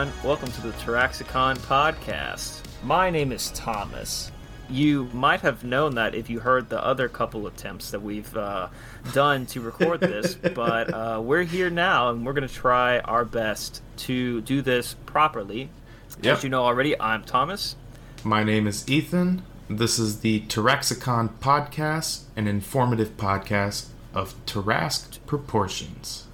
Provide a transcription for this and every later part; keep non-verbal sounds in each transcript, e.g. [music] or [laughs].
everyone. Welcome to the Taraxicon podcast. My name is Thomas. You might have known that if you heard the other couple attempts that we've uh, done to record this, [laughs] but uh, we're here now and we're going to try our best to do this properly. Yep. As you know already, I'm Thomas. My name is Ethan. This is the Taraxicon podcast, an informative podcast of Tarasked proportions.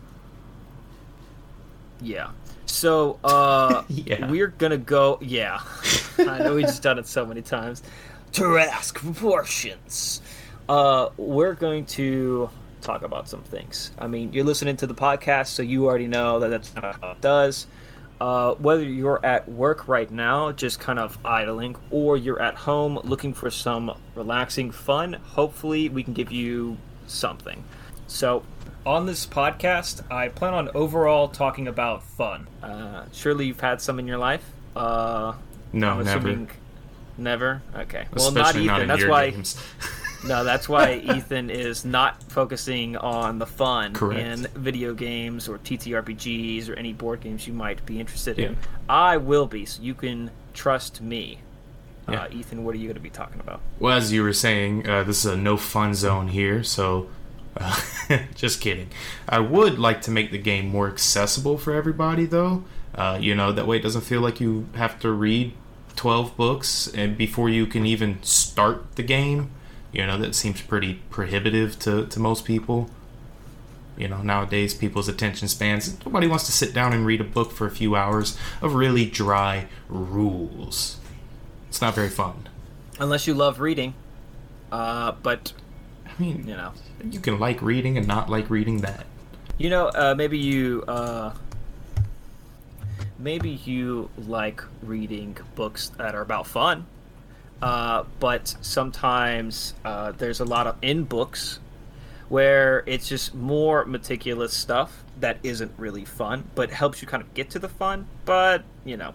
Yeah. So, uh, [laughs] Yeah. we're gonna go. Yeah, [laughs] I know we just done it so many times. Tarask proportions. Uh, we're going to talk about some things. I mean, you're listening to the podcast, so you already know that that's not how it does. Uh, whether you're at work right now, just kind of idling, or you're at home looking for some relaxing fun, hopefully we can give you something. So, on this podcast, I plan on overall talking about fun. Uh, surely you've had some in your life. Uh, No, I'm never. assuming never. Okay. Well, not Especially Ethan. in that's your why. games. [laughs] No, that's why [laughs] Ethan is not focusing on the fun Correct. in video games or TTRPGs or any board games you might be interested in. I will be, so you can trust me. Yeah. Uh, Ethan, what are you going to be talking about? Well, as you were saying, uh, this is a no fun zone here, so [laughs] just kidding. I would like to make the game more accessible for everybody, though. Uh, you know, that way it doesn't feel like you have to read 12 books and before you can even start the game. You know, that seems pretty prohibitive to, to most people. You know, nowadays people's attention spans, nobody wants to sit down and read a book for a few hours of really dry rules. It's not very fun. Unless you love reading. Uh, but, I mean, you know. you can like reading and not like reading that. You know, uh, maybe you uh, maybe you like reading books that are about fun, uh, but sometimes uh, there's a lot of in books where it's just more meticulous stuff that isn't really fun, but helps you kind of get to the fun. But you know,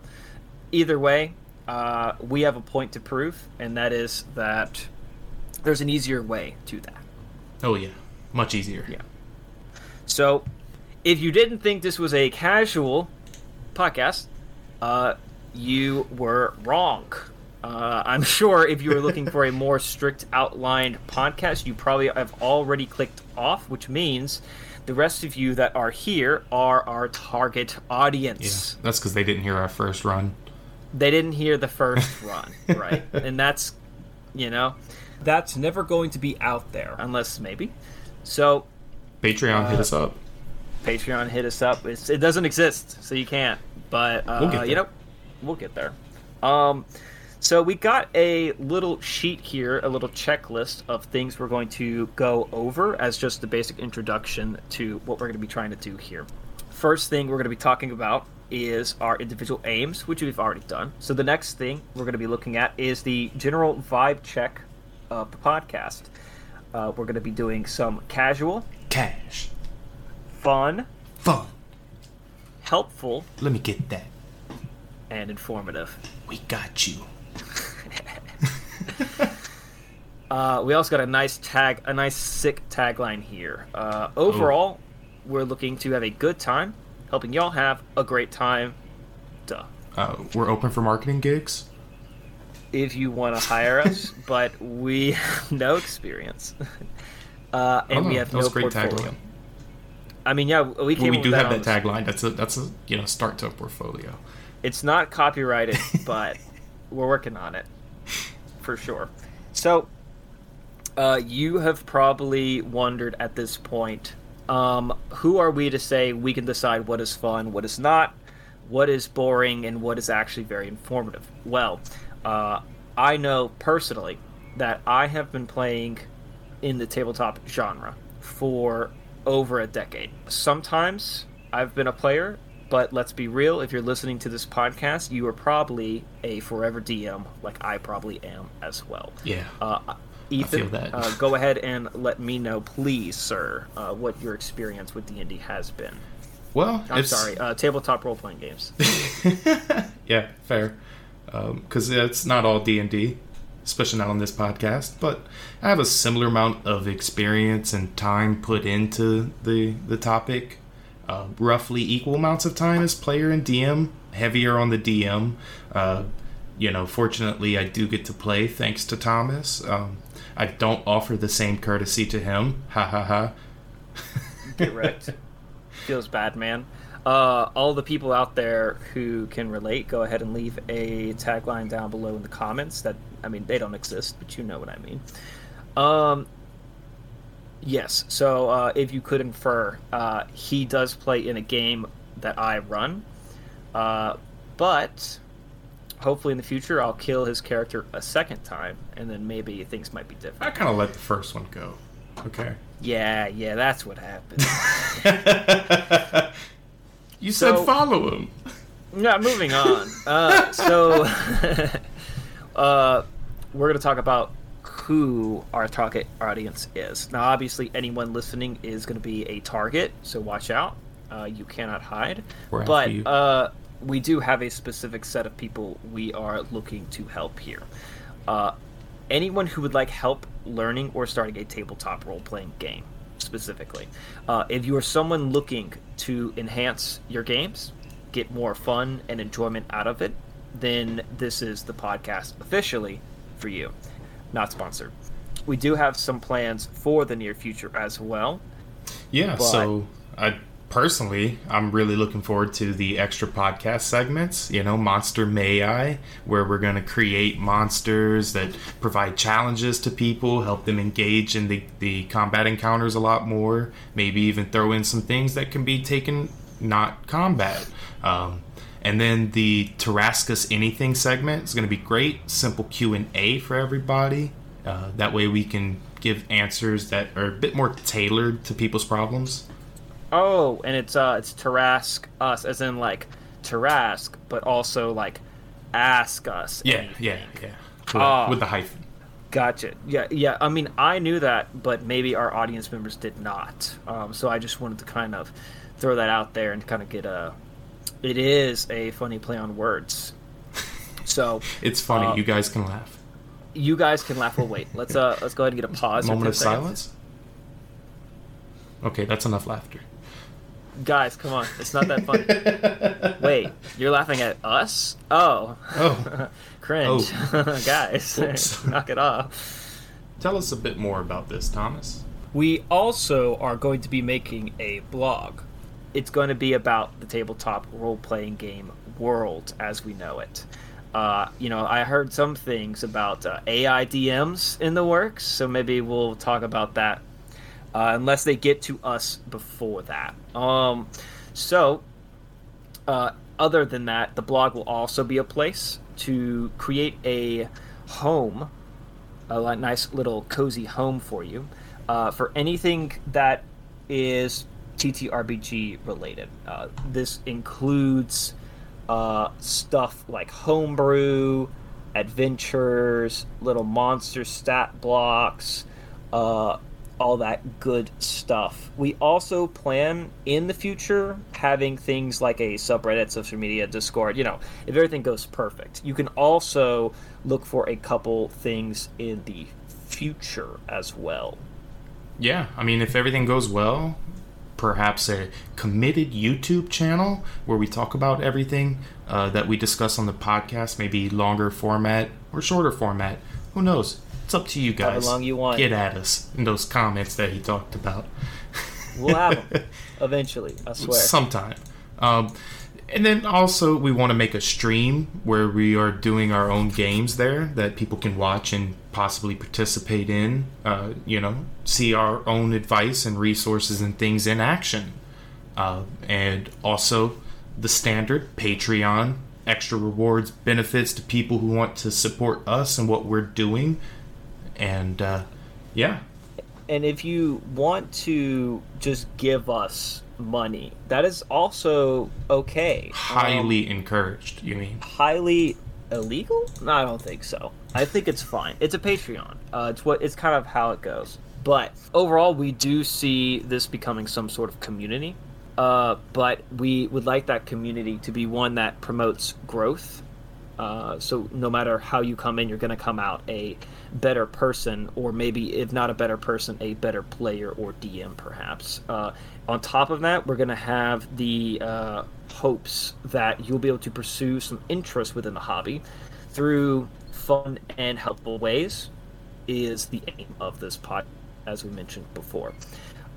either way, uh, we have a point to prove, and that is that there's an easier way to that. Oh yeah, much easier. Yeah. So, if you didn't think this was a casual podcast, uh, you were wrong. Uh, I'm [laughs] sure if you were looking for a more strict outlined podcast, you probably have already clicked off, which means the rest of you that are here are our target audience. Yeah, that's because they didn't hear our first run. They didn't hear the first [laughs] run, right? And that's, you know, that's never going to be out there unless maybe. So, Patreon hit Uh, us up. Patreon, hit us up. It's, it doesn't exist, so you can't. But uh, We'll you know, we'll get there. Um, so we got a little sheet here, a little checklist of things we're going to go over as just the basic introduction to what we're going to be trying to do here. First thing we're going to be talking about is our individual aims, which we've already done. So the next thing we're going to be looking at is the general vibe check of the podcast. Uh, we're going to be doing some casual, Cash. fun, Fun. helpful, Let me get that. and informative. We got you. [laughs] Uh, we also got a nice tag, a nice sick tagline here. Uh, overall, we're looking to have a good time, helping y'all have a great time. Duh. Uh, we're open for marketing gigs. If you want to hire us, [laughs] but we have no experience, [laughs] uh, and Oh, we have no portfolio. tagline. I mean, yeah, we came Well, we do have that tagline. That's a that's a you know start to a portfolio. It's not copyrighted, [laughs] but we're working on it for sure. So, uh, you have probably wondered at this point um, who are we to say we can decide what is fun, what is not, what is boring, and what is actually very informative? Well, uh, I know personally that I have been playing in the tabletop genre for over a decade. Sometimes I've been a player, but let's be real, if you're listening to this podcast, you are probably a forever DM, like I probably am as well. Yeah. Uh, Ethan. Uh, go ahead and let me know, please, sir, uh, what your experience with D&D has been. well, I'm it's, sorry, uh, tabletop role-playing games. [laughs] yeah, fair. Because it's not all D and D, especially not on this podcast. But I have a similar amount of experience and time put into the the topic. Uh, roughly equal amounts of time as player and DM. heavier on the DM. Uh, you know, fortunately, I do get to play thanks to Thomas. Um, I don't offer the same courtesy to him. Ha ha ha. Get wrecked. Feels bad, man. Uh, all the people out there who can relate, go ahead and leave a tagline down below in the comments. That I mean, they don't exist, but you know what I mean. Um, yes. So uh, if you could infer, uh, he does play in a game that I run, uh, but hopefully in the future I'll kill his character a second time, and then maybe things might be different. I kind of let the first one go. Okay. Yeah, yeah, that's what happened. [laughs] you said So- follow him. Yeah, moving on. Uh, so, [laughs] uh, we're going to talk about who our target audience is. Now, obviously, anyone listening is going to be a target, so watch out. Uh, you cannot hide. We're but you. uh, we do have a specific set of people we are looking to help here. Uh, anyone who would like help learning or starting a tabletop role playing game, specifically. Uh, if you are someone looking to enhance your games, get more fun and enjoyment out of it, then this is the podcast officially for you. Not sponsored. We do have some plans for the near future as well. Yeah, so I personally, I'm really looking forward to the extra podcast segments, you know, Monster May I, where we're going to create monsters that provide challenges to people, help them engage in the, the combat encounters a lot more, maybe even throw in some things that can be taken not combat. Um, and then the Tarascus Anything segment is going to be great, simple Q&A for everybody. Uh, that way we can give answers that are a bit more tailored to people's problems. Oh, and it's uh it's Tarask us as in like Tarask, but also like ask us. Yeah, anything. yeah, yeah. With, Ah. with the hyphen. Gotcha. Yeah, yeah. I mean, I knew that, but maybe our audience members did not. Um, so I just wanted to kind of throw that out there and kind of get a. It is a funny play on words. So [laughs] It's funny. Uh, you guys can laugh. you guys can laugh. Well, wait. Let's uh let's go ahead and get a pause. [laughs] Moment of seconds. silence. Okay, that's enough laughter. Guys, come on. It's not that funny. [laughs] wait, you're laughing at us? Oh, Oh, [laughs] cringe, [laughs] guys. Whoops. knock it off. tell us a bit more about this, Thomas. We also are going to be making a blog. It's going to be about the tabletop role playing game world as we know it. Uh, you know, I heard some things about uh, AI DMs in the works, so maybe we'll talk about that. Uh, unless they get to us before that. Um, so, uh, other than that, the blog will also be a place to create a home a nice little cozy home for you uh, for anything that is TTRPG related. Uh, this includes uh, stuff like homebrew, adventures, little monster stat blocks, uh, all that good stuff. We also plan in the future having things like a subreddit, social media, Discord. You know, if everything goes perfect, you can also look for a couple things in the future as well. Yeah, I mean, if everything goes well, perhaps a committed YouTube channel where we talk about everything uh, that we discuss on the podcast, maybe longer format or shorter format. Who knows? It's up to you However guys. long you want. Get at us in those comments that he talked about. We'll have them [laughs] eventually, I swear. sometime. Um, and then also, we want to make a stream where we are doing our own games there that people can watch and possibly participate in. Uh, you know, see our own advice and resources and things in action. Uh, and also, the standard Patreon extra rewards, benefits to people who want to support us and what we're doing. And uh, yeah, and if you want to just give us money, that is also okay. Um, highly encouraged. You mean? highly illegal? No, I don't think so. I think it's fine. It's a Patreon. Uh, it's what it's kind of how it goes. But overall, we do see this becoming some sort of community. Uh, but we would like that community to be one that promotes growth, Uh, so no matter how you come in, you're going to come out a better person, or maybe if not a better person, a better player or DM perhaps. Uh, on top of that, we're going to have the uh, hopes that you'll be able to pursue some interest within the hobby through fun and helpful ways. Is the aim of this pod, as we mentioned before.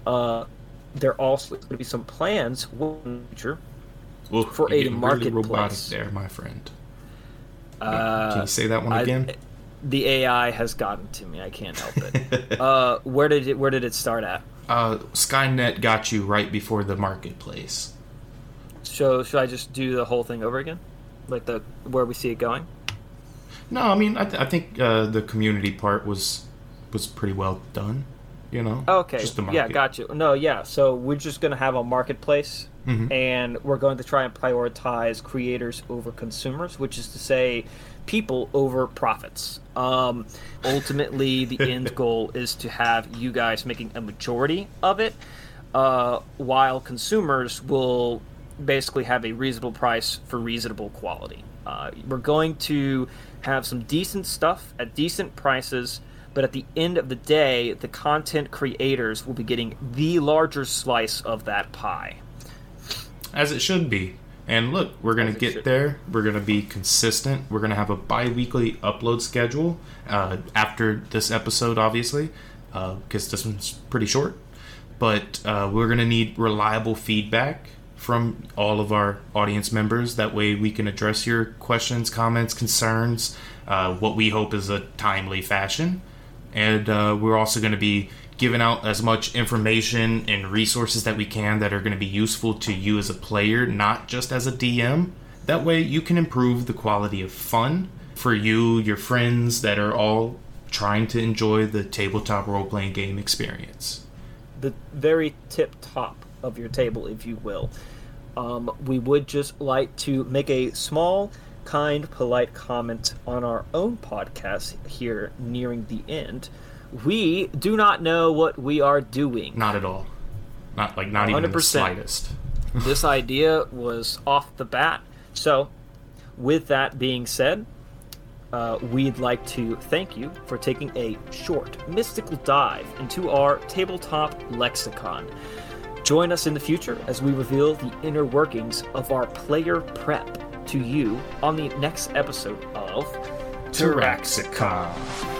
Uh, there also going to be some plans in the future for a getting really robotic marketplace. there, my friend. Uh, Can you say that one I- again? the AI has gotten to me. I can't help it. [laughs] uh, where did it Where did it start at? uh, Skynet got you right before the marketplace. So should I just do the whole thing over again, like the where we see it going? No, I mean I, th- I think uh, the community part was was pretty well done. You know. Okay. Just the yeah, got you. No, yeah. So we're just gonna have a marketplace, Mhm. and we're going to try and prioritize creators over consumers, which is to say, people over profits. Um, ultimately, [laughs] the end goal is to have you guys making a majority of it, uh, while consumers will basically have a reasonable price for reasonable quality. Uh, we're going to have some decent stuff at decent prices, but at the end of the day, the content creators will be getting the larger slice of that pie. As it should be. And look, we're gonna get should. there. We're gonna be consistent. We're gonna have a bi-weekly upload schedule uh, after this episode, obviously, because this one's pretty short. But uh, we're gonna need reliable feedback from all of our audience members. That way, we can address your questions, comments, concerns. Uh, what we hope is a timely fashion and uh, we're also going to be giving out as much information and resources that we can that are going to be useful to you as a player, not just as a DM. That way, you can improve the quality of fun for you, your friends that are all trying to enjoy the tabletop role playing game experience. the very tip top of your table, if you will. Um, we would just like to make a small, kind, polite comment on our own podcast here nearing the end. We do not know what we are doing. Not at all. Not like not even the 100%. slightest. [laughs] this idea was off the bat. So, with that being said, uh, we'd like to thank you for taking a short, mystical dive into our tabletop lexicon. Join us in the future as we reveal the inner workings of our player prep to you on the next episode of Taraxicon.